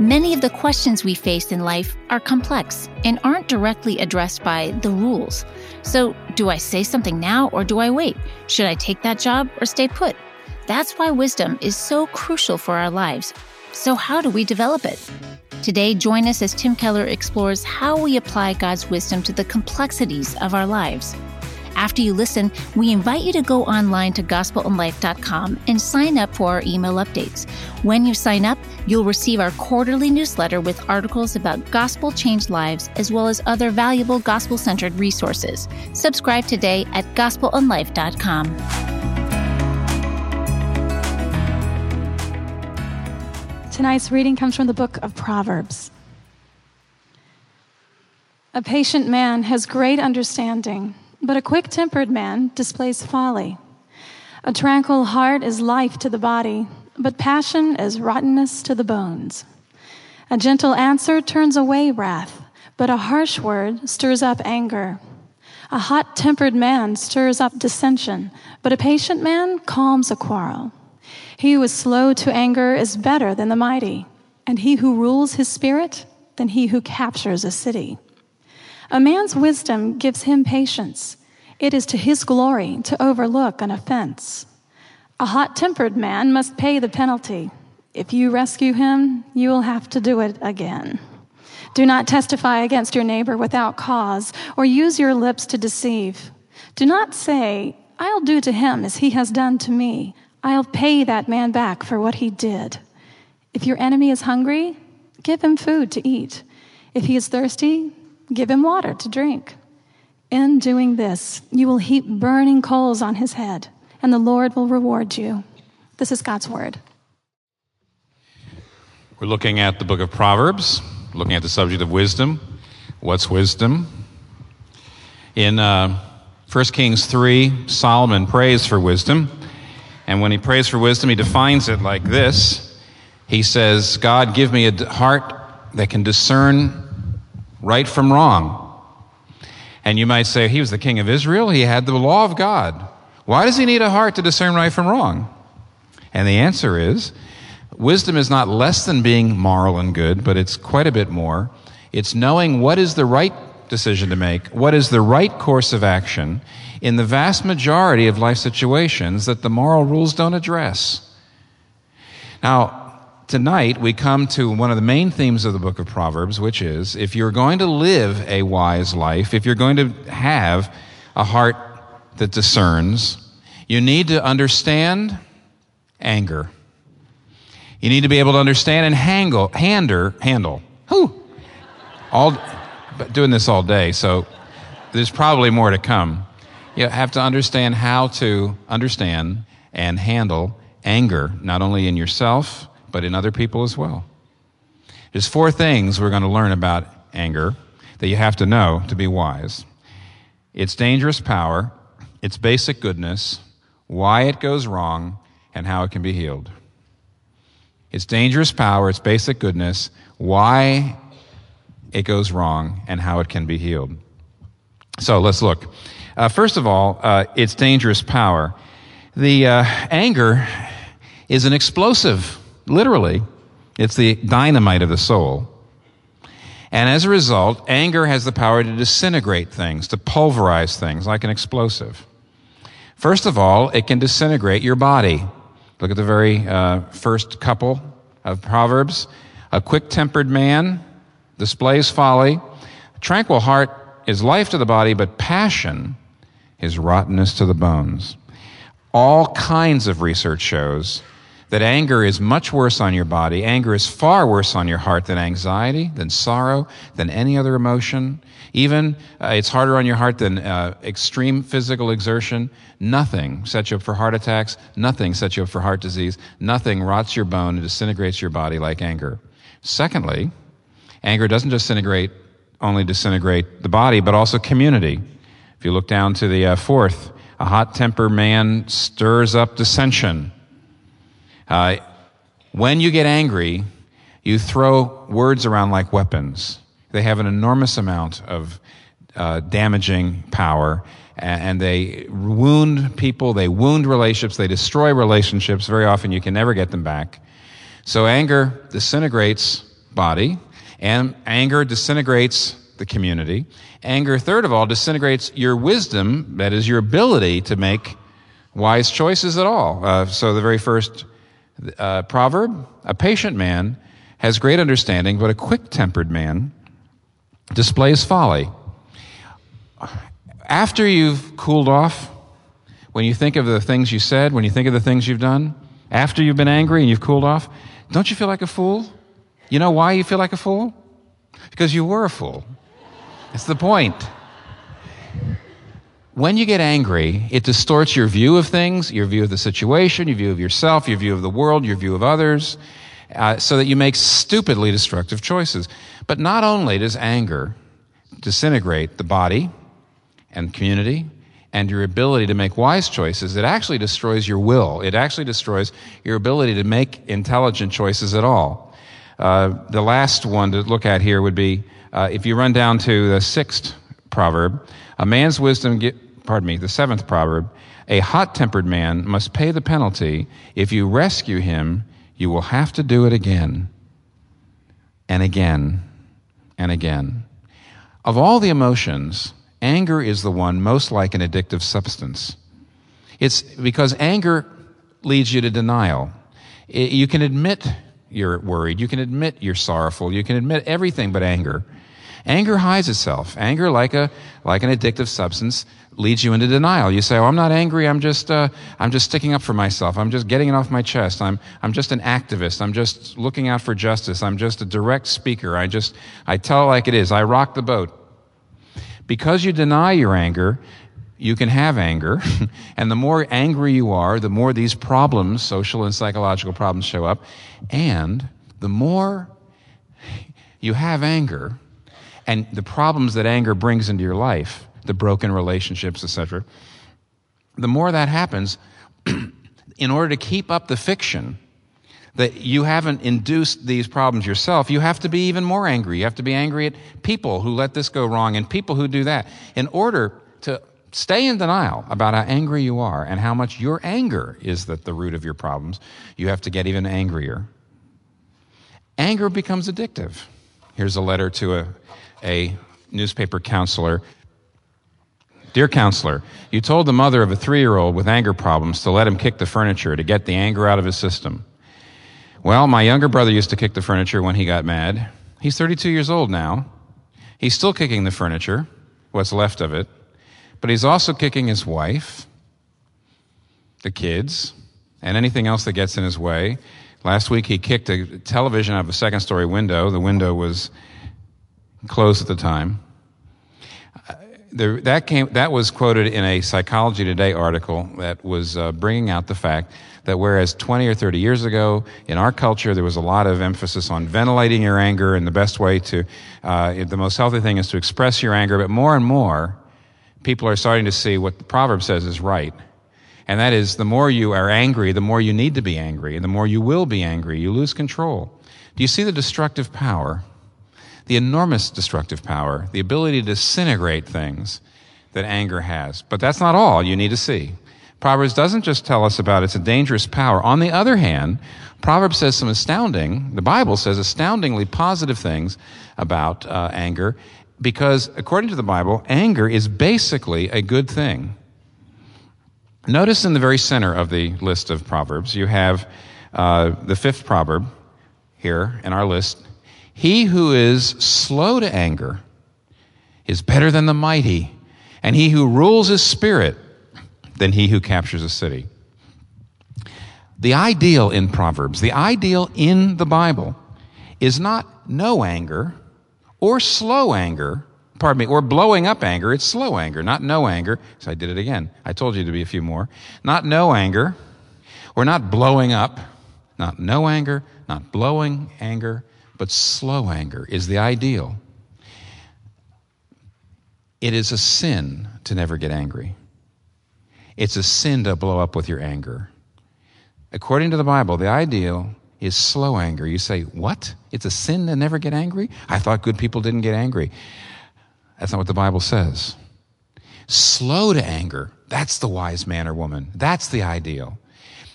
Many of the questions we face in life are complex and aren't directly addressed by the rules. So, do I say something now or do I wait? Should I take that job or stay put? That's why wisdom is so crucial for our lives. So, how do we develop it? Today, join us as Tim Keller explores how we apply God's wisdom to the complexities of our lives. After you listen, we invite you to go online to gospelinlife.com and sign up for our email updates. When you sign up, you'll receive our quarterly newsletter with articles about gospel changed lives as well as other valuable gospel centered resources. Subscribe today at gospelinlife.com. Tonight's reading comes from the book of Proverbs. A patient man has great understanding but a quick tempered man displays folly. A tranquil heart is life to the body, but passion is rottenness to the bones. A gentle answer turns away wrath, but a harsh word stirs up anger. A hot tempered man stirs up dissension, but a patient man calms a quarrel. He who is slow to anger is better than the mighty, and he who rules his spirit than he who captures a city. A man's wisdom gives him patience. It is to his glory to overlook an offense. A hot tempered man must pay the penalty. If you rescue him, you will have to do it again. Do not testify against your neighbor without cause or use your lips to deceive. Do not say, I'll do to him as he has done to me. I'll pay that man back for what he did. If your enemy is hungry, give him food to eat. If he is thirsty, Give him water to drink. In doing this, you will heap burning coals on his head, and the Lord will reward you. This is God's word. We're looking at the book of Proverbs, looking at the subject of wisdom. What's wisdom? In uh, 1 Kings 3, Solomon prays for wisdom. And when he prays for wisdom, he defines it like this He says, God, give me a heart that can discern right from wrong. And you might say, he was the king of Israel, he had the law of God. Why does he need a heart to discern right from wrong? And the answer is wisdom is not less than being moral and good, but it's quite a bit more. It's knowing what is the right decision to make, what is the right course of action in the vast majority of life situations that the moral rules don't address. Now, tonight we come to one of the main themes of the book of Proverbs, which is if you're going to live a wise life, if you're going to have a heart that discerns, you need to understand anger. You need to be able to understand and handle, handle, handle. Whew. All, doing this all day, so there's probably more to come. You have to understand how to understand and handle anger, not only in yourself, but in other people as well. There's four things we're going to learn about anger that you have to know to be wise its dangerous power, its basic goodness, why it goes wrong, and how it can be healed. Its dangerous power, its basic goodness, why it goes wrong, and how it can be healed. So let's look. Uh, first of all, uh, its dangerous power. The uh, anger is an explosive. Literally, it's the dynamite of the soul. And as a result, anger has the power to disintegrate things, to pulverize things like an explosive. First of all, it can disintegrate your body. Look at the very uh, first couple of Proverbs. A quick tempered man displays folly. A tranquil heart is life to the body, but passion is rottenness to the bones. All kinds of research shows that anger is much worse on your body. Anger is far worse on your heart than anxiety, than sorrow, than any other emotion. Even uh, it's harder on your heart than uh, extreme physical exertion. Nothing sets you up for heart attacks. Nothing sets you up for heart disease. Nothing rots your bone and disintegrates your body like anger. Secondly, anger doesn't disintegrate, only disintegrate the body, but also community. If you look down to the uh, fourth, a hot tempered man stirs up dissension. Uh, when you get angry, you throw words around like weapons. They have an enormous amount of uh, damaging power, and they wound people, they wound relationships, they destroy relationships. Very often, you can never get them back. So, anger disintegrates body, and anger disintegrates the community. Anger, third of all, disintegrates your wisdom, that is, your ability to make wise choices at all. Uh, so the very first uh, proverb a patient man has great understanding, but a quick tempered man displays folly. After you've cooled off, when you think of the things you said, when you think of the things you've done, after you've been angry and you've cooled off, don't you feel like a fool? You know why you feel like a fool? Because you were a fool. That's the point. When you get angry, it distorts your view of things, your view of the situation, your view of yourself, your view of the world, your view of others, uh, so that you make stupidly destructive choices. But not only does anger disintegrate the body and community and your ability to make wise choices, it actually destroys your will. It actually destroys your ability to make intelligent choices at all. Uh, the last one to look at here would be uh, if you run down to the sixth proverb, a man's wisdom, pardon me, the seventh proverb, a hot tempered man must pay the penalty. If you rescue him, you will have to do it again and again and again. Of all the emotions, anger is the one most like an addictive substance. It's because anger leads you to denial. You can admit you're worried. You can admit you're sorrowful. You can admit everything but anger. Anger hides itself. Anger, like a like an addictive substance, leads you into denial. You say, "Oh, I'm not angry. I'm just uh, I'm just sticking up for myself. I'm just getting it off my chest. I'm I'm just an activist. I'm just looking out for justice. I'm just a direct speaker. I just I tell like it is. I rock the boat." Because you deny your anger, you can have anger, and the more angry you are, the more these problems, social and psychological problems, show up, and the more you have anger, and the problems that anger brings into your life, the broken relationships, etc., the more that happens, in order to keep up the fiction that you haven't induced these problems yourself, you have to be even more angry. You have to be angry at people who let this go wrong and people who do that. In order to stay in denial about how angry you are and how much your anger is that the root of your problems, you have to get even angrier. Anger becomes addictive. Here's a letter to a a newspaper counselor. Dear counselor, you told the mother of a three year old with anger problems to let him kick the furniture to get the anger out of his system. Well, my younger brother used to kick the furniture when he got mad. He's 32 years old now. He's still kicking the furniture, what's left of it, but he's also kicking his wife, the kids, and anything else that gets in his way. Last week he kicked a television out of a second story window. The window was closed at the time. Uh, that, came, that was quoted in a Psychology Today article that was uh, bringing out the fact that whereas 20 or 30 years ago in our culture there was a lot of emphasis on ventilating your anger and the best way to, uh, the most healthy thing is to express your anger, but more and more people are starting to see what the proverb says is right. And that is the more you are angry, the more you need to be angry, and the more you will be angry. You lose control. Do you see the destructive power the enormous destructive power, the ability to disintegrate things that anger has. But that's not all you need to see. Proverbs doesn't just tell us about it's a dangerous power. On the other hand, Proverbs says some astounding, the Bible says astoundingly positive things about uh, anger because according to the Bible, anger is basically a good thing. Notice in the very center of the list of Proverbs, you have uh, the fifth proverb here in our list he who is slow to anger is better than the mighty, and he who rules his spirit than he who captures a city. The ideal in Proverbs, the ideal in the Bible, is not no anger or slow anger, pardon me, or blowing up anger. It's slow anger, not no anger. So I did it again. I told you to be a few more. Not no anger, or not blowing up, not no anger, not blowing anger, but slow anger is the ideal. It is a sin to never get angry. It's a sin to blow up with your anger. According to the Bible, the ideal is slow anger. You say, What? It's a sin to never get angry? I thought good people didn't get angry. That's not what the Bible says. Slow to anger, that's the wise man or woman. That's the ideal.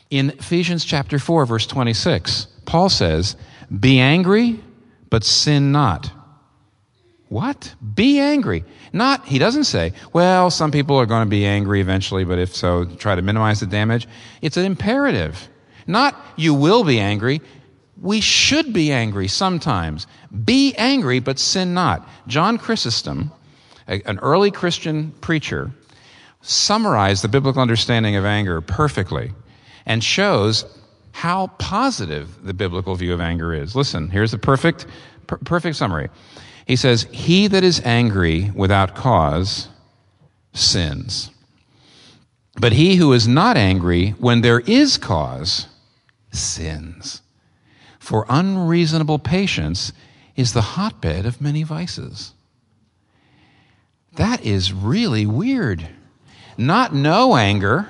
In Ephesians chapter 4, verse 26, Paul says, be angry, but sin not. What? Be angry. Not, he doesn't say, well, some people are going to be angry eventually, but if so, try to minimize the damage. It's an imperative. Not, you will be angry. We should be angry sometimes. Be angry, but sin not. John Chrysostom, an early Christian preacher, summarized the biblical understanding of anger perfectly and shows how positive the biblical view of anger is. Listen, here's a perfect, per- perfect summary. He says, He that is angry without cause sins. But he who is not angry when there is cause sins. For unreasonable patience is the hotbed of many vices. That is really weird. Not no anger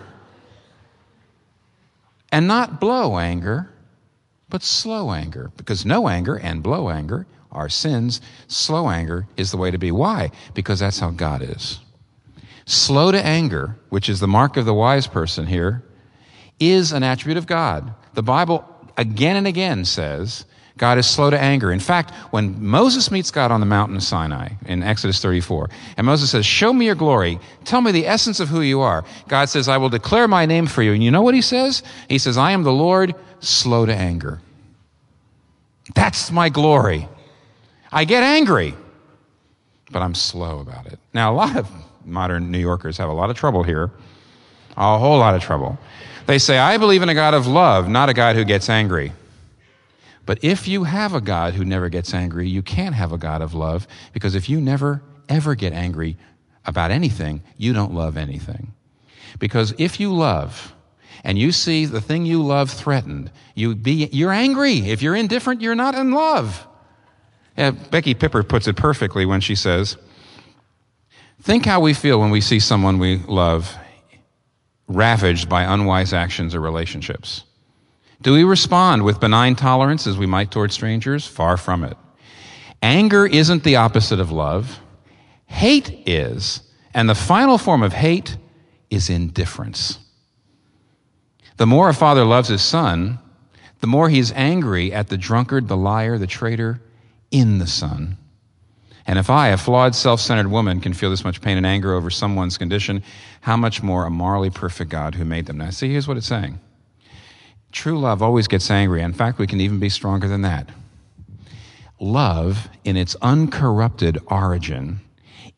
and not blow anger, but slow anger. Because no anger and blow anger are sins. Slow anger is the way to be. Why? Because that's how God is. Slow to anger, which is the mark of the wise person here, is an attribute of God. The Bible again and again says God is slow to anger. In fact, when Moses meets God on the mountain of Sinai in Exodus 34, and Moses says, Show me your glory. Tell me the essence of who you are. God says, I will declare my name for you. And you know what he says? He says, I am the Lord, slow to anger. That's my glory. I get angry, but I'm slow about it. Now, a lot of modern New Yorkers have a lot of trouble here, a whole lot of trouble. They say, I believe in a God of love, not a God who gets angry. But if you have a God who never gets angry, you can't have a God of love because if you never, ever get angry about anything, you don't love anything. Because if you love and you see the thing you love threatened, you be, you're angry. If you're indifferent, you're not in love. Yeah, Becky Pippert puts it perfectly when she says, Think how we feel when we see someone we love ravaged by unwise actions or relationships. Do we respond with benign tolerance as we might toward strangers? Far from it. Anger isn't the opposite of love. Hate is. And the final form of hate is indifference. The more a father loves his son, the more he is angry at the drunkard, the liar, the traitor in the son. And if I, a flawed, self centered woman, can feel this much pain and anger over someone's condition, how much more a morally perfect God who made them? Now, see, here's what it's saying True love always gets angry. In fact, we can even be stronger than that. Love, in its uncorrupted origin,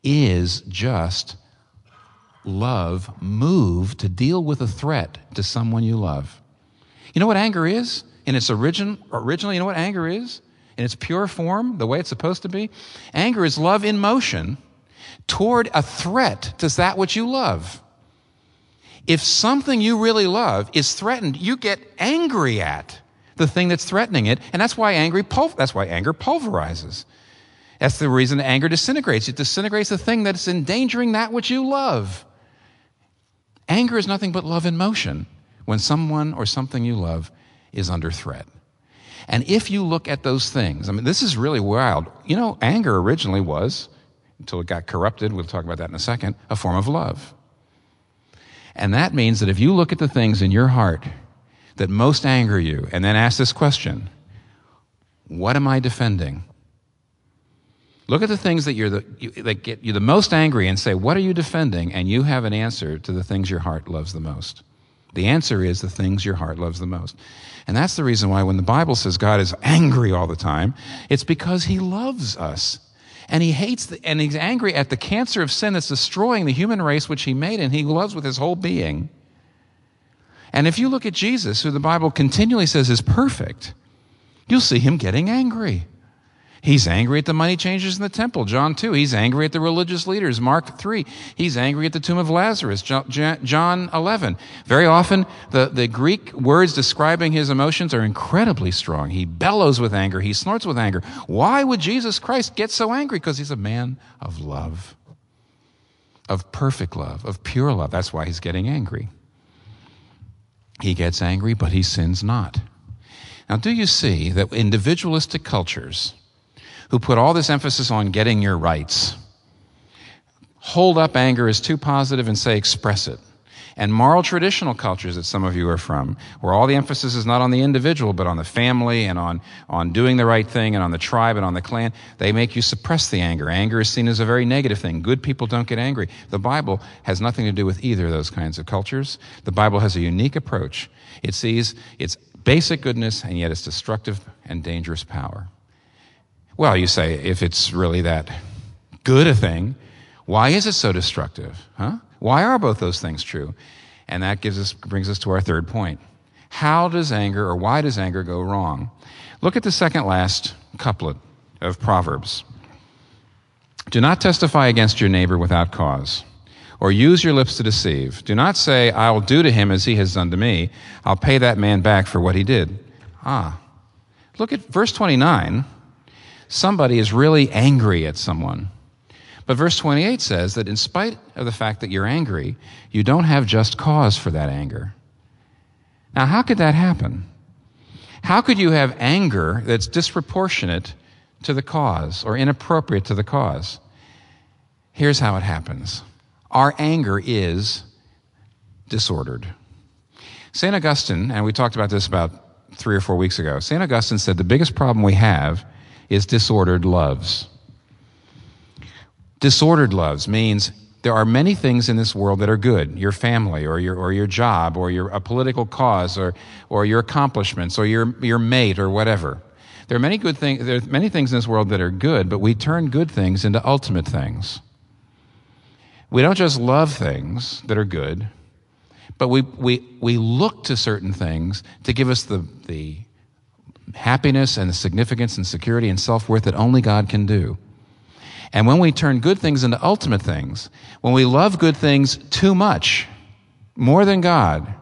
is just love moved to deal with a threat to someone you love. You know what anger is? In its origin, originally, you know what anger is? In its pure form, the way it's supposed to be? Anger is love in motion toward a threat to that which you love. If something you really love is threatened, you get angry at the thing that's threatening it, and that's why angry pul- that's why anger pulverizes. That's the reason anger disintegrates. It disintegrates the thing that's endangering that which you love. Anger is nothing but love in motion when someone or something you love is under threat. And if you look at those things, I mean, this is really wild. You know, anger originally was, until it got corrupted, we'll talk about that in a second, a form of love. And that means that if you look at the things in your heart that most anger you and then ask this question What am I defending? Look at the things that, you're the, you, that get you the most angry and say, What are you defending? And you have an answer to the things your heart loves the most. The answer is the things your heart loves the most. And that's the reason why when the Bible says God is angry all the time, it's because he loves us and he hates the, and he's angry at the cancer of sin that's destroying the human race which he made and he loves with his whole being. And if you look at Jesus, who the Bible continually says is perfect, you'll see him getting angry. He's angry at the money changers in the temple, John 2. He's angry at the religious leaders, Mark 3. He's angry at the tomb of Lazarus, John 11. Very often, the, the Greek words describing his emotions are incredibly strong. He bellows with anger, he snorts with anger. Why would Jesus Christ get so angry? Because he's a man of love, of perfect love, of pure love. That's why he's getting angry. He gets angry, but he sins not. Now, do you see that individualistic cultures, who put all this emphasis on getting your rights hold up anger as too positive and say express it. and moral traditional cultures that some of you are from, where all the emphasis is not on the individual, but on the family and on, on doing the right thing and on the tribe and on the clan, they make you suppress the anger. Anger is seen as a very negative thing. Good people don't get angry. The Bible has nothing to do with either of those kinds of cultures. The Bible has a unique approach. It sees its basic goodness and yet its destructive and dangerous power. Well, you say, if it's really that good a thing, why is it so destructive? Huh? Why are both those things true? And that gives us, brings us to our third point. How does anger, or why does anger go wrong? Look at the second last couplet of Proverbs. Do not testify against your neighbor without cause, or use your lips to deceive. Do not say, I will do to him as he has done to me. I'll pay that man back for what he did. Ah. Look at verse 29. Somebody is really angry at someone. But verse 28 says that in spite of the fact that you're angry, you don't have just cause for that anger. Now, how could that happen? How could you have anger that's disproportionate to the cause or inappropriate to the cause? Here's how it happens our anger is disordered. St. Augustine, and we talked about this about three or four weeks ago, St. Augustine said the biggest problem we have is disordered loves. Disordered loves means there are many things in this world that are good your family or your, or your job or your, a political cause or, or your accomplishments or your, your mate or whatever. There are many good things, there are many things in this world that are good, but we turn good things into ultimate things. We don't just love things that are good, but we, we, we look to certain things to give us the, the happiness and the significance and security and self worth that only God can do. And when we turn good things into ultimate things, when we love good things too much, more than God,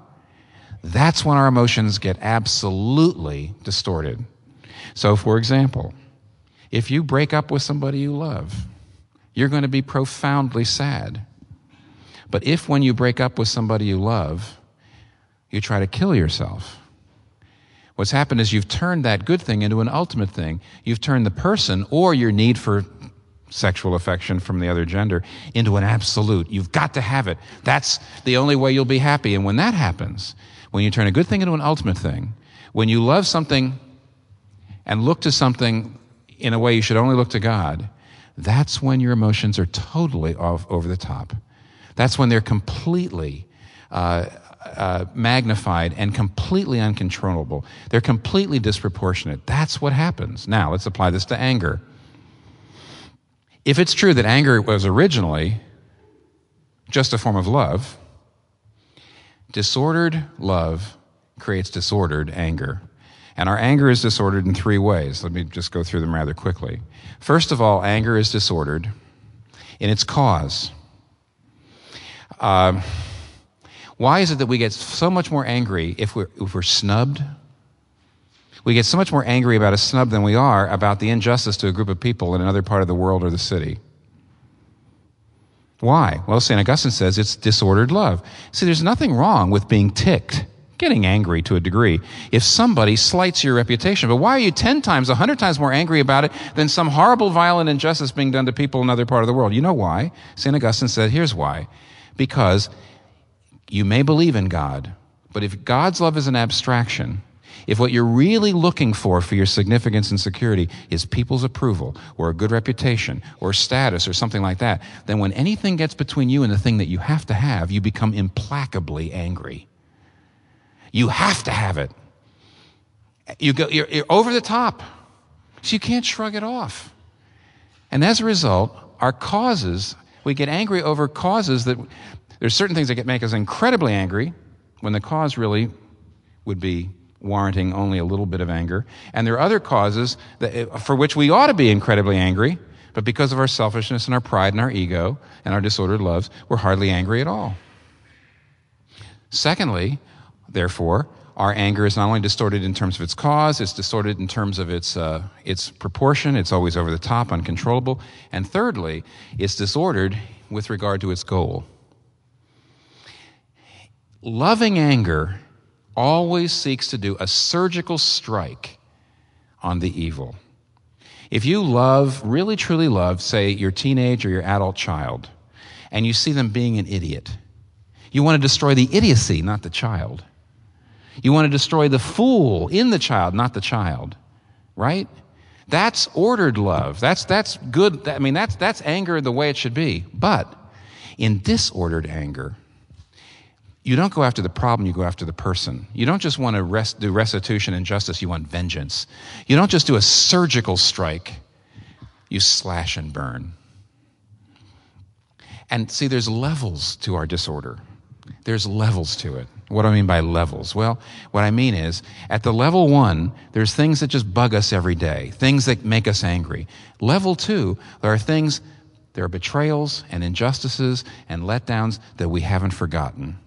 that's when our emotions get absolutely distorted. So, for example, if you break up with somebody you love, you're going to be profoundly sad. But if when you break up with somebody you love, you try to kill yourself, what's happened is you've turned that good thing into an ultimate thing. You've turned the person or your need for sexual affection from the other gender into an absolute. You've got to have it. That's the only way you'll be happy. And when that happens, when you turn a good thing into an ultimate thing, when you love something and look to something in a way you should only look to God, that's when your emotions are totally off over the top. That's when they're completely uh, uh, magnified and completely uncontrollable. They're completely disproportionate. That's what happens. Now, let's apply this to anger. If it's true that anger was originally just a form of love, disordered love creates disordered anger. And our anger is disordered in three ways. Let me just go through them rather quickly. First of all, anger is disordered in its cause. Uh, why is it that we get so much more angry if we're, if we're snubbed? We get so much more angry about a snub than we are about the injustice to a group of people in another part of the world or the city. Why? Well, St. Augustine says it's disordered love. See, there's nothing wrong with being ticked, getting angry to a degree, if somebody slights your reputation. But why are you 10 times, 100 times more angry about it than some horrible, violent injustice being done to people in another part of the world? You know why? St. Augustine said, here's why. Because you may believe in God, but if God's love is an abstraction, if what you're really looking for for your significance and security is people's approval or a good reputation or status or something like that, then when anything gets between you and the thing that you have to have, you become implacably angry. You have to have it. You go, you're, you're over the top. So you can't shrug it off. And as a result, our causes, we get angry over causes that there's certain things that get, make us incredibly angry when the cause really would be warranting only a little bit of anger. And there are other causes that, for which we ought to be incredibly angry, but because of our selfishness and our pride and our ego and our disordered loves, we're hardly angry at all. Secondly, therefore, our anger is not only distorted in terms of its cause, it's distorted in terms of its, uh, its proportion. It's always over the top, uncontrollable. And thirdly, it's disordered with regard to its goal. Loving anger always seeks to do a surgical strike on the evil. If you love, really truly love, say, your teenage or your adult child, and you see them being an idiot, You want to destroy the idiocy, not the child. You want to destroy the fool in the child, not the child. Right? That's ordered love. That's, that's good. I mean, that's, that's anger the way it should be. But in disordered anger, you don't go after the problem, you go after the person. You don't just want to rest, do restitution and justice, you want vengeance. You don't just do a surgical strike, you slash and burn. And see, there's levels to our disorder. There's levels to it. What do I mean by levels? Well, what I mean is, at the level one, there's things that just bug us every day, things that make us angry. Level two, there are things, there are betrayals and injustices and letdowns that we haven't forgotten.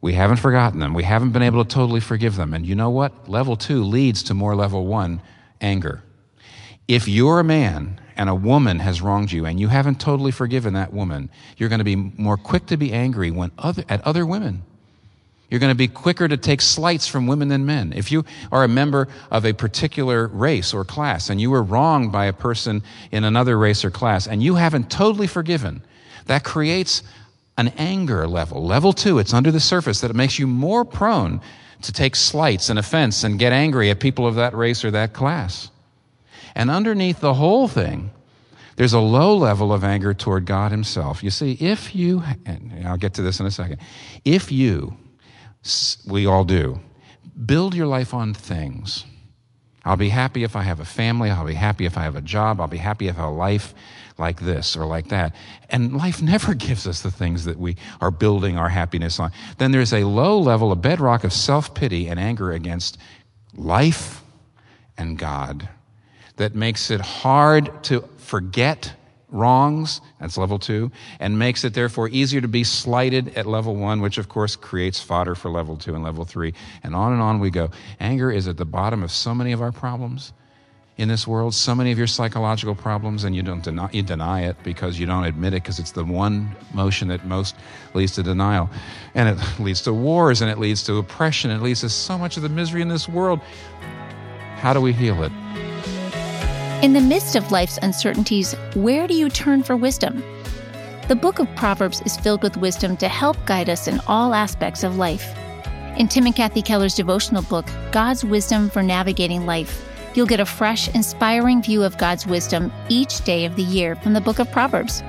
We haven't forgotten them. We haven't been able to totally forgive them. And you know what? Level two leads to more level one anger. If you're a man and a woman has wronged you and you haven't totally forgiven that woman, you're going to be more quick to be angry when other, at other women. You're going to be quicker to take slights from women than men. If you are a member of a particular race or class and you were wronged by a person in another race or class and you haven't totally forgiven, that creates an anger level. Level two, it's under the surface that it makes you more prone to take slights and offense and get angry at people of that race or that class. And underneath the whole thing, there's a low level of anger toward God Himself. You see, if you, and I'll get to this in a second, if you, we all do, build your life on things, I'll be happy if I have a family, I'll be happy if I have a job, I'll be happy if I have a life like this or like that. And life never gives us the things that we are building our happiness on. Then there's a low level, a bedrock of self pity and anger against life and God that makes it hard to forget wrongs, that's level two, and makes it therefore easier to be slighted at level one, which of course creates fodder for level two and level three. And on and on we go. Anger is at the bottom of so many of our problems in this world, so many of your psychological problems, and you don't deny, you deny it because you don't admit it because it's the one motion that most leads to denial. And it leads to wars and it leads to oppression. It leads to so much of the misery in this world. How do we heal it? In the midst of life's uncertainties, where do you turn for wisdom? The book of Proverbs is filled with wisdom to help guide us in all aspects of life. In Tim and Kathy Keller's devotional book, God's Wisdom for Navigating Life, You'll get a fresh, inspiring view of God's wisdom each day of the year from the book of Proverbs.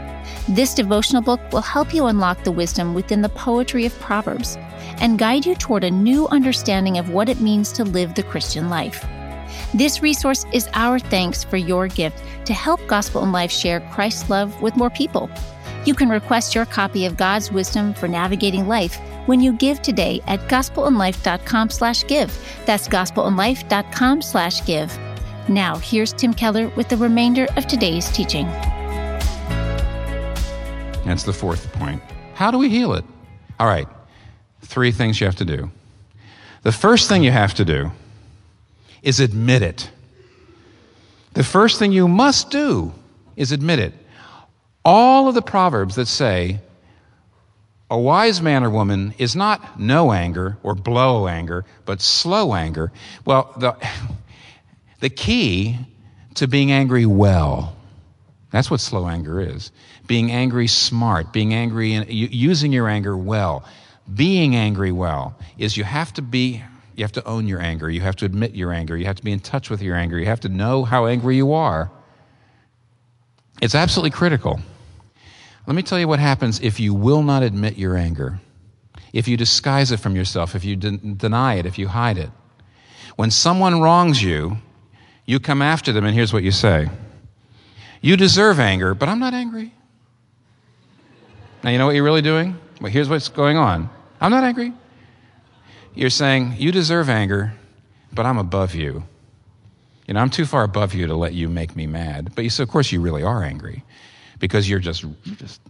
This devotional book will help you unlock the wisdom within the poetry of Proverbs and guide you toward a new understanding of what it means to live the Christian life. This resource is our thanks for your gift to help Gospel in Life share Christ's love with more people. You can request your copy of God's wisdom for navigating life when you give today at gospelinlife.com slash give. That's gospelinlife.com slash give. Now, here's Tim Keller with the remainder of today's teaching. That's the fourth point. How do we heal it? All right, three things you have to do. The first thing you have to do is admit it. The first thing you must do is admit it. All of the Proverbs that say, a wise man or woman is not no anger or blow anger, but slow anger. Well, the, the key to being angry well, that's what slow anger is. Being angry smart, being angry, and using your anger well. Being angry well is you have to be, you have to own your anger. You have to admit your anger. You have to be in touch with your anger. You have to know how angry you are. It's absolutely critical. Let me tell you what happens if you will not admit your anger, if you disguise it from yourself, if you de- deny it, if you hide it. When someone wrongs you, you come after them, and here's what you say You deserve anger, but I'm not angry. Now, you know what you're really doing? Well, here's what's going on I'm not angry. You're saying, You deserve anger, but I'm above you. You know, I'm too far above you to let you make me mad. But you, so, of course, you really are angry because you're just, you're just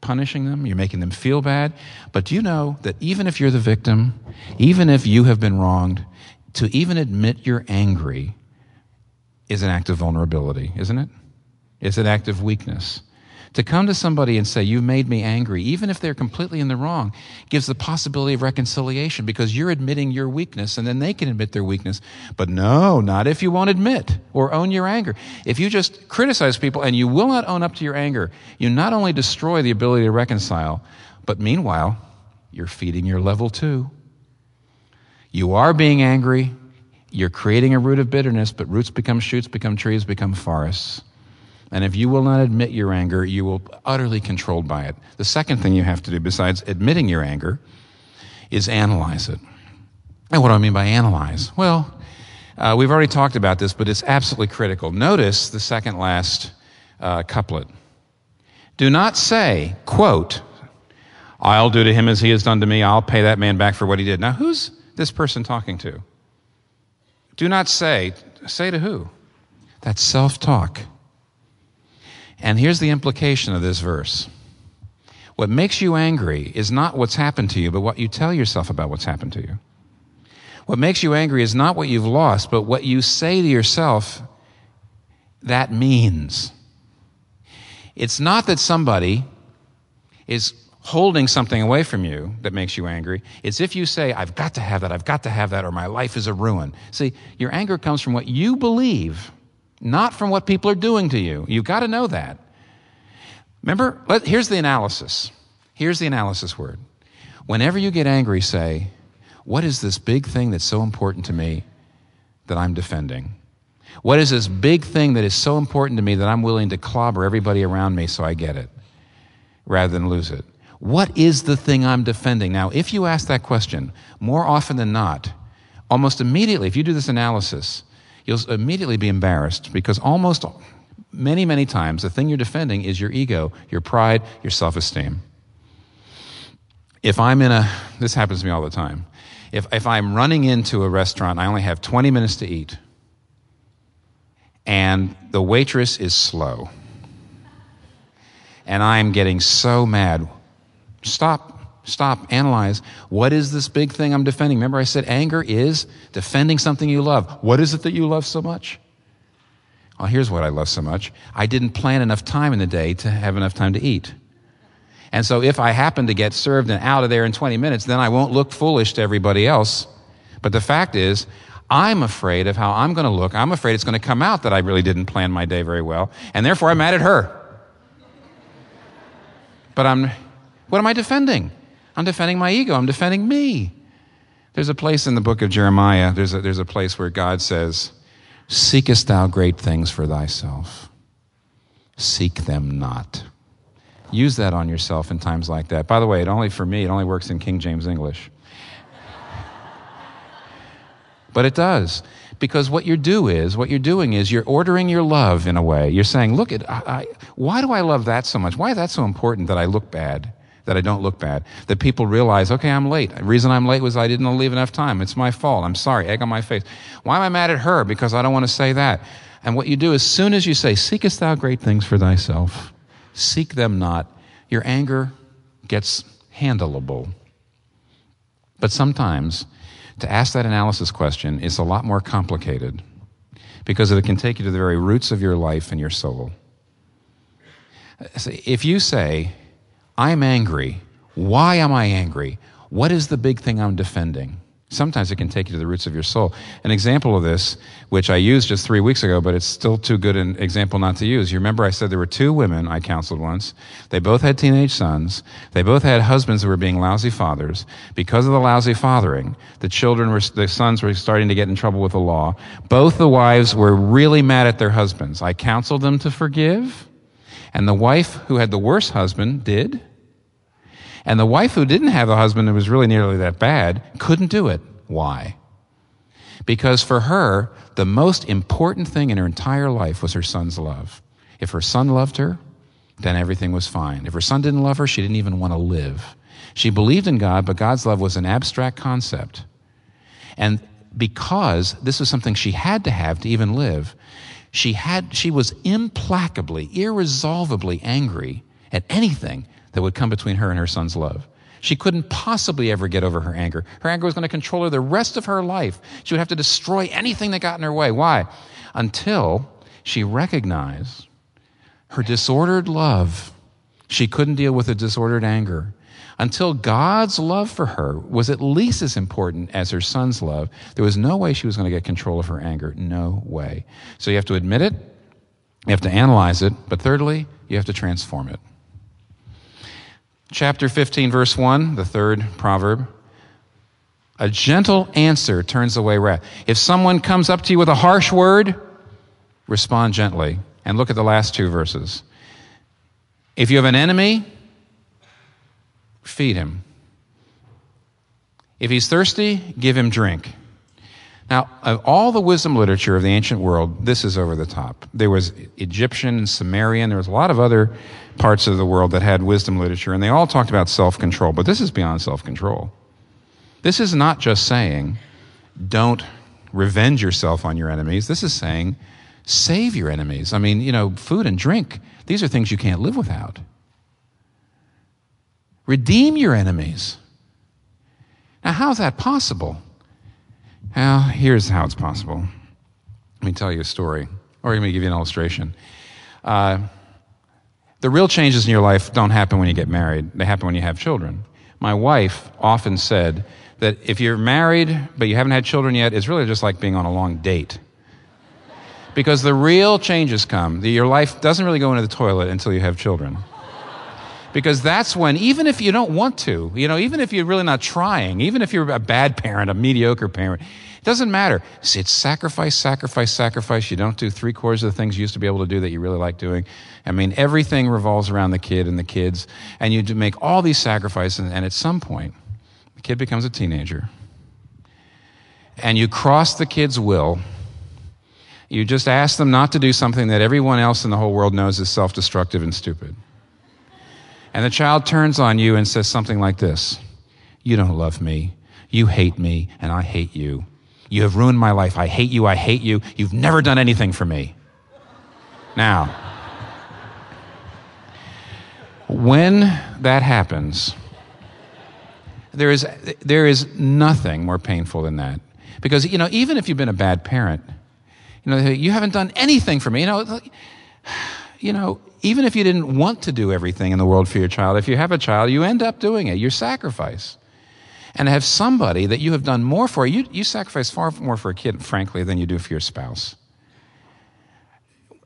punishing them, you're making them feel bad. But do you know that even if you're the victim, even if you have been wronged, to even admit you're angry is an act of vulnerability, isn't it? It's an act of weakness. To come to somebody and say, You made me angry, even if they're completely in the wrong, gives the possibility of reconciliation because you're admitting your weakness and then they can admit their weakness. But no, not if you won't admit or own your anger. If you just criticize people and you will not own up to your anger, you not only destroy the ability to reconcile, But meanwhile, you're feeding your level two. You are being angry. You're creating a root of bitterness, but roots become shoots, become trees, become forests. And if you will not admit your anger, you will be utterly controlled by it. The second thing you have to do, besides admitting your anger, is analyze it. And what do I mean by analyze? Well, uh, we've already talked about this, but it's absolutely critical. Notice the second last uh, couplet. Do not say, quote, I'll do to him as he has done to me. I'll pay that man back for what he did. Now, who's this person talking to? Do not say, say to who? That's self talk. And here's the implication of this verse what makes you angry is not what's happened to you, but what you tell yourself about what's happened to you. What makes you angry is not what you've lost, but what you say to yourself that means. It's not that somebody is holding something away from you that makes you angry. It's if you say, I've got to have that, I've got to have that, or my life is a ruin. See, your anger comes from what you believe, not from what people are doing to you. You've got to know that. Remember, let, here's the analysis. Here's the analysis word. Whenever you get angry, say, What is this big thing that's so important to me that I'm defending? What is this big thing that is so important to me that I'm willing to clobber everybody around me so I get it rather than lose it? What is the thing I'm defending? Now, if you ask that question, more often than not, almost immediately, if you do this analysis, you'll immediately be embarrassed because almost many, many times the thing you're defending is your ego, your pride, your self esteem. If I'm in a, this happens to me all the time. If, if I'm running into a restaurant, I only have 20 minutes to eat, and the waitress is slow, and I'm getting so mad Stop, stop, analyze. What is this big thing I'm defending? Remember, I said anger is defending something you love. What is it that you love so much? Well, here's what I love so much I didn't plan enough time in the day to have enough time to eat. And so if I happen to get served and out of there in 20 minutes, then I won't look foolish to everybody else. But the fact is, I'm afraid of how I'm going to look. I'm afraid it's going to come out that I really didn't plan my day very well. And therefore, I'm mad at her. But I'm what am I defending? I'm defending my ego. I'm defending me. There's a place in the book of Jeremiah, there's a, there's a place where God says, Seekest thou great things for thyself? Seek them not. Use that on yourself in times like that. By the way, it only for me, it only works in King James English. but it does. Because what you do is, what you're doing is you're ordering your love in a way. You're saying, look, at, I, I, why do I love that so much? Why is that so important that I look bad? That I don't look bad. That people realize, okay, I'm late. The reason I'm late was I didn't leave enough time. It's my fault. I'm sorry. Egg on my face. Why am I mad at her? Because I don't want to say that. And what you do as soon as you say, Seekest thou great things for thyself, seek them not, your anger gets handleable. But sometimes to ask that analysis question is a lot more complicated because it can take you to the very roots of your life and your soul. If you say, I'm angry. Why am I angry? What is the big thing I'm defending? Sometimes it can take you to the roots of your soul. An example of this, which I used just three weeks ago, but it's still too good an example not to use. You remember I said there were two women I counseled once. They both had teenage sons. They both had husbands who were being lousy fathers. Because of the lousy fathering, the children were, the sons were starting to get in trouble with the law. Both the wives were really mad at their husbands. I counseled them to forgive. And the wife who had the worst husband did. And the wife who didn't have a husband who was really nearly that bad couldn't do it. Why? Because for her, the most important thing in her entire life was her son's love. If her son loved her, then everything was fine. If her son didn't love her, she didn't even want to live. She believed in God, but God's love was an abstract concept. And because this was something she had to have to even live, she had she was implacably, irresolvably angry at anything that would come between her and her son's love. She couldn't possibly ever get over her anger. Her anger was going to control her the rest of her life. She would have to destroy anything that got in her way. Why? Until she recognized her disordered love. She couldn't deal with a disordered anger. Until God's love for her was at least as important as her son's love, there was no way she was going to get control of her anger. No way. So you have to admit it, you have to analyze it, but thirdly, you have to transform it. Chapter 15, verse 1, the third proverb. A gentle answer turns away wrath. If someone comes up to you with a harsh word, respond gently. And look at the last two verses. If you have an enemy, feed him. If he's thirsty, give him drink. Now, of all the wisdom literature of the ancient world, this is over the top. There was Egyptian and Sumerian, there was a lot of other parts of the world that had wisdom literature, and they all talked about self control, but this is beyond self control. This is not just saying, don't revenge yourself on your enemies. This is saying, save your enemies. I mean, you know, food and drink, these are things you can't live without. Redeem your enemies. Now, how's that possible? Well, here's how it's possible. Let me tell you a story, or let me give you an illustration. Uh, the real changes in your life don't happen when you get married, they happen when you have children. My wife often said that if you're married but you haven't had children yet, it's really just like being on a long date. Because the real changes come. Your life doesn't really go into the toilet until you have children because that's when, even if you don't want to, you know, even if you're really not trying, even if you're a bad parent, a mediocre parent, it doesn't matter. It's sacrifice, sacrifice, sacrifice. You don't do three quarters of the things you used to be able to do that you really like doing. I mean, everything revolves around the kid and the kids, and you make all these sacrifices, and at some point, the kid becomes a teenager. And you cross the kid's will. You just ask them not to do something that everyone else in the whole world knows is self destructive and stupid. And the child turns on you and says something like this You don't love me. You hate me, and I hate you. You have ruined my life. I hate you. I hate you. You've never done anything for me. Now, when that happens, there is, there is nothing more painful than that. Because, you know, even if you've been a bad parent, you know, you haven't done anything for me. You know, you know, even if you didn't want to do everything in the world for your child, if you have a child, you end up doing it. You sacrifice. And have somebody that you have done more for, you, you sacrifice far more for a kid, frankly, than you do for your spouse.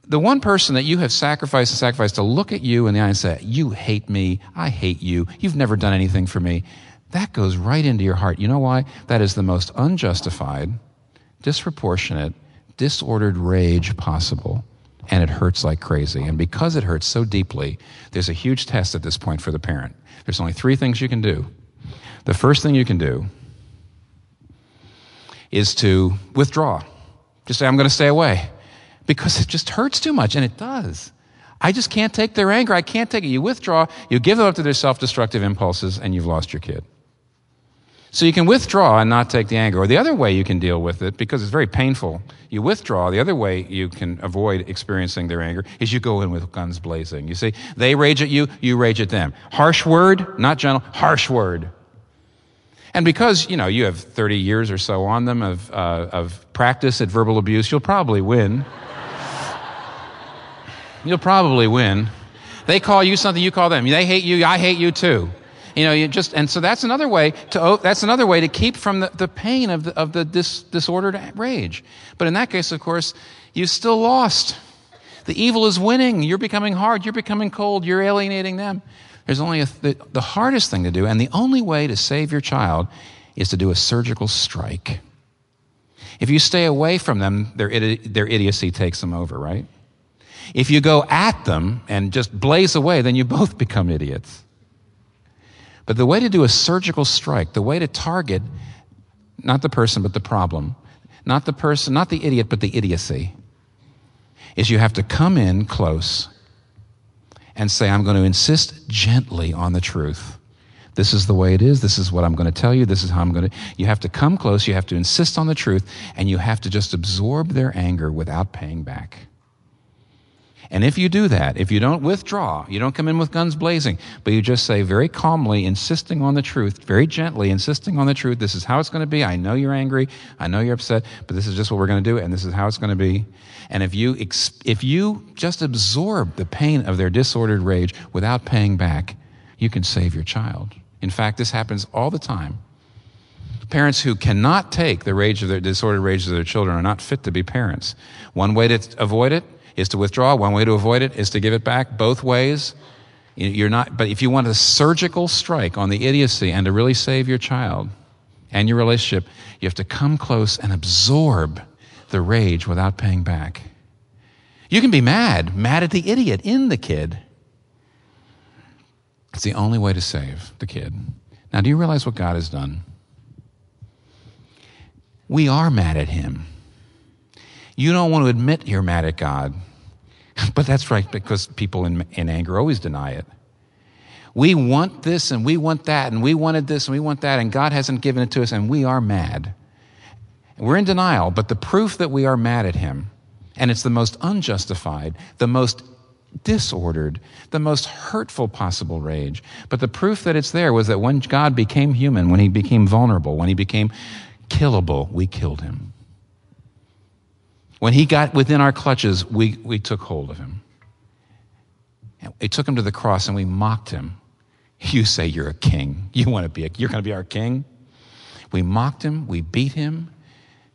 The one person that you have sacrificed and sacrificed to look at you in the eye and say, You hate me, I hate you, you've never done anything for me, that goes right into your heart. You know why? That is the most unjustified, disproportionate, disordered rage possible and it hurts like crazy. And because it hurts so deeply, there's a huge test at this point for the parent. There's only three things you can do. The first thing you can do is to withdraw. Just say, I'm going to stay away because it just hurts too much, and it does. I just can't take their anger. I can't take it. You withdraw, you give them up to their self destructive impulses, and you've lost your kid. So you can withdraw and not take the anger. Or the other way you can deal with it, because it's very painful, you withdraw. The other way you can avoid experiencing their anger is you go in with guns blazing. You see, they rage at you, you rage at them. Harsh word, not gentle, harsh word. And because, you know, you have 30 years or so on them of, uh, of practice at verbal abuse, you'll probably win. you'll probably win. They call you something, you call them. They hate you, I hate you too. You know, you just, and so that's another way to, that's another way to keep from the, the pain of the, of the dis, disordered rage. But in that case, of course, you still lost. The evil is winning. You're becoming hard. You're becoming cold. You're alienating them. There's only a, the, hardest thing to do, and the only way to save your child is to do a surgical strike. If you stay away from them, their, their idiocy takes them over, right? If you go at them and just blaze away, then you both become idiots. But the way to do a surgical strike, the way to target not the person, but the problem, not the person, not the idiot, but the idiocy, is you have to come in close and say, I'm going to insist gently on the truth. This is the way it is. This is what I'm going to tell you. This is how I'm going to. You have to come close. You have to insist on the truth. And you have to just absorb their anger without paying back. And if you do that, if you don't withdraw, you don't come in with guns blazing, but you just say very calmly, insisting on the truth, very gently, insisting on the truth, this is how it's going to be. I know you're angry. I know you're upset, but this is just what we're going to do, and this is how it's going to be. And if you, if you just absorb the pain of their disordered rage without paying back, you can save your child. In fact, this happens all the time. Parents who cannot take the rage of their disordered rage of their children are not fit to be parents. One way to avoid it is to withdraw. One way to avoid it is to give it back. Both ways, You're not, but if you want a surgical strike on the idiocy and to really save your child and your relationship, you have to come close and absorb the rage without paying back. You can be mad, mad at the idiot in the kid. It's the only way to save the kid. Now, do you realize what God has done? We are mad at Him. You don't want to admit you're mad at God, but that's right because people in, in anger always deny it. We want this and we want that and we wanted this and we want that, and God hasn't given it to us, and we are mad. We're in denial, but the proof that we are mad at Him, and it's the most unjustified, the most disordered, the most hurtful possible rage. But the proof that it's there was that when God became human, when He became vulnerable, when He became killable, we killed Him. When He got within our clutches, we, we took hold of Him. We took Him to the cross and we mocked Him. You say you're a king. You want to be a, you're going to be our king? We mocked Him, we beat Him,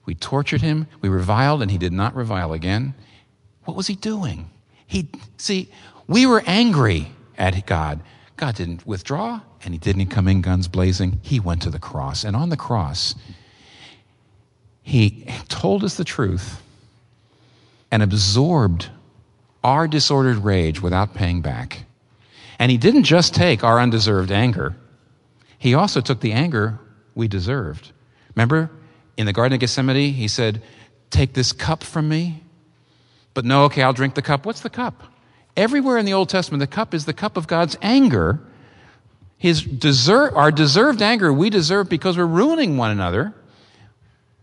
we tortured him, we reviled, and he did not revile again. What was he doing? He see, we were angry at God. God didn't withdraw, and he didn't come in guns blazing. He went to the cross. And on the cross, he told us the truth and absorbed our disordered rage without paying back. And he didn't just take our undeserved anger, he also took the anger we deserved. Remember, in the Garden of Gethsemane, he said, Take this cup from me. But no, okay, I'll drink the cup. What's the cup? Everywhere in the Old Testament, the cup is the cup of God's anger. His deserve, our deserved anger we deserve because we're ruining one another.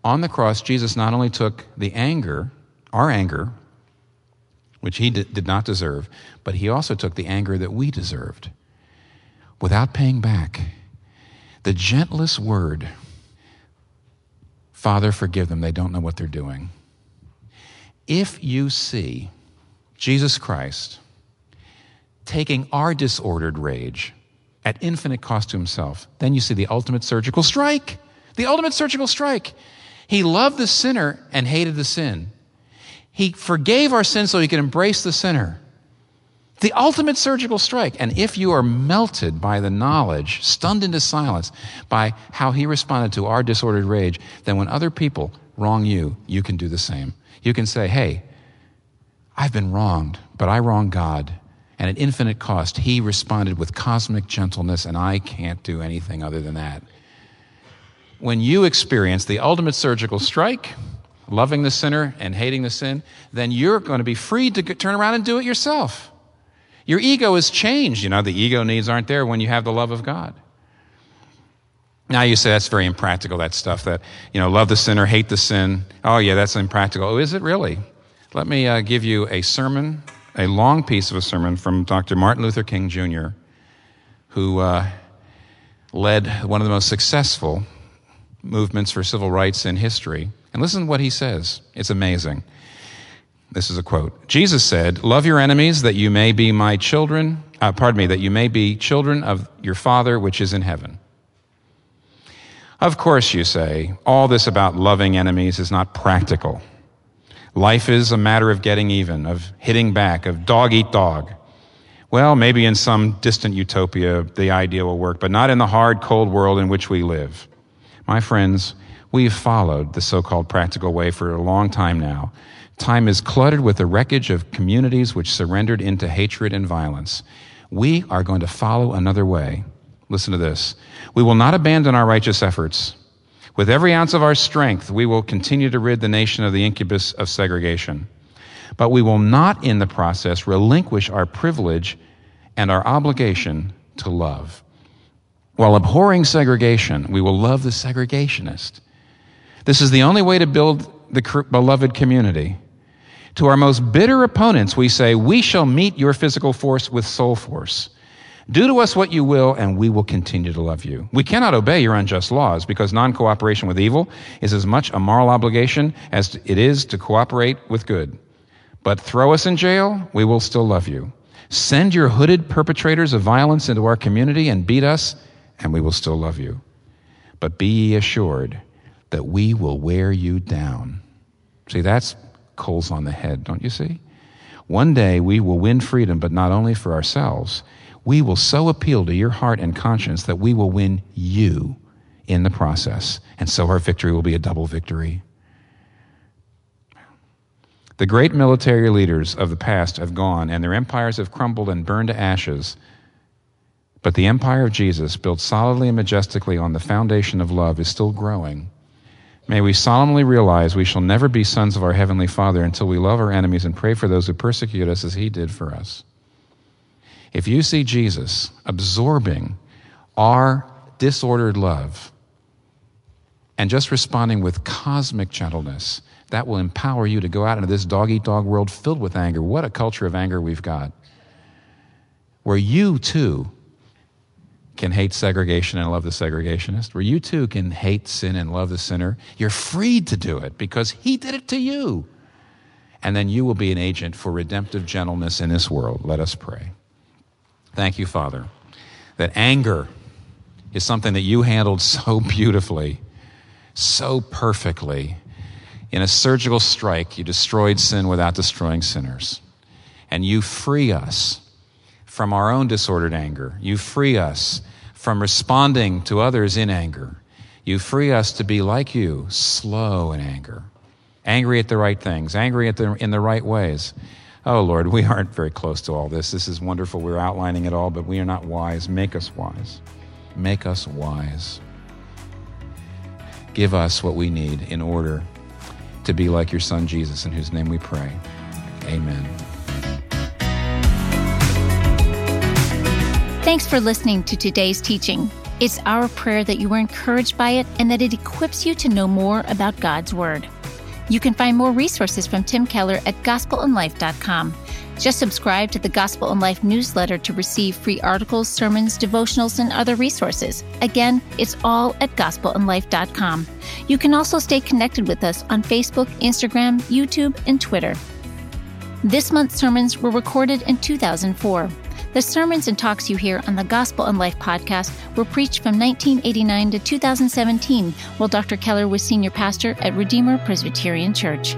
On the cross, Jesus not only took the anger, our anger, which he did, not deserve, but he also took the anger that we deserved without paying back. The gentlest word Father, forgive them. They don't know what they're doing. If you see Jesus Christ taking our disordered rage at infinite cost to himself, then you see the ultimate surgical strike. The ultimate surgical strike. He loved the sinner and hated the sin. He forgave our sin so he could embrace the sinner the ultimate surgical strike. And if you are melted by the knowledge, stunned into silence by how he responded to our disordered rage, then when other people wrong you, you can do the same. You can say, hey, I've been wronged, but I wronged God. And at infinite cost, he responded with cosmic gentleness, and I can't do anything other than that. When you experience the ultimate surgical strike, loving the sinner and hating the sin, then you're going to be free to turn around and do it yourself. Your ego is changed. You know, the ego needs aren't there when you have the love of God. Now you say that's very impractical, that stuff that, you know, love the sinner, hate the sin. Oh, yeah, that's impractical. Oh, is it really? Let me uh, give you a sermon, a long piece of a sermon from Dr. Martin Luther King Jr., who uh, led one of the most successful movements for civil rights in history. And listen to what he says. It's amazing. This is a quote. Jesus said, Love your enemies that you may be my children, uh, pardon me, that you may be children of your Father which is in heaven. Of course, you say, all this about loving enemies is not practical. Life is a matter of getting even, of hitting back, of dog eat dog. Well, maybe in some distant utopia the idea will work, but not in the hard, cold world in which we live. My friends, we've followed the so called practical way for a long time now. Time is cluttered with the wreckage of communities which surrendered into hatred and violence. We are going to follow another way. Listen to this. We will not abandon our righteous efforts. With every ounce of our strength, we will continue to rid the nation of the incubus of segregation. But we will not, in the process, relinquish our privilege and our obligation to love. While abhorring segregation, we will love the segregationist. This is the only way to build the beloved community. To our most bitter opponents, we say, We shall meet your physical force with soul force. Do to us what you will, and we will continue to love you. We cannot obey your unjust laws because non cooperation with evil is as much a moral obligation as it is to cooperate with good. But throw us in jail, we will still love you. Send your hooded perpetrators of violence into our community and beat us, and we will still love you. But be ye assured that we will wear you down. See, that's coals on the head, don't you see? One day we will win freedom, but not only for ourselves, we will so appeal to your heart and conscience that we will win you in the process. And so our victory will be a double victory. The great military leaders of the past have gone, and their empires have crumbled and burned to ashes. But the empire of Jesus, built solidly and majestically on the foundation of love, is still growing. May we solemnly realize we shall never be sons of our Heavenly Father until we love our enemies and pray for those who persecute us as He did for us. If you see Jesus absorbing our disordered love and just responding with cosmic gentleness, that will empower you to go out into this dog eat dog world filled with anger. What a culture of anger we've got. Where you too can hate segregation and love the segregationist, where you too can hate sin and love the sinner. You're freed to do it because he did it to you. And then you will be an agent for redemptive gentleness in this world. Let us pray. Thank you, Father, that anger is something that you handled so beautifully, so perfectly in a surgical strike, you destroyed sin without destroying sinners. And you free us from our own disordered anger. You free us from responding to others in anger. You free us to be like you, slow in anger, angry at the right things, angry at the, in the right ways. Oh, Lord, we aren't very close to all this. This is wonderful. We're outlining it all, but we are not wise. Make us wise. Make us wise. Give us what we need in order to be like your Son Jesus, in whose name we pray. Amen. Thanks for listening to today's teaching. It's our prayer that you were encouraged by it and that it equips you to know more about God's Word. You can find more resources from Tim Keller at gospelinlife.com. Just subscribe to the Gospel in Life newsletter to receive free articles, sermons, devotionals, and other resources. Again, it's all at gospelinlife.com. You can also stay connected with us on Facebook, Instagram, YouTube, and Twitter. This month's sermons were recorded in 2004. The sermons and talks you hear on the Gospel in Life podcast were preached from 1989 to 2017 while Dr. Keller was senior pastor at Redeemer Presbyterian Church.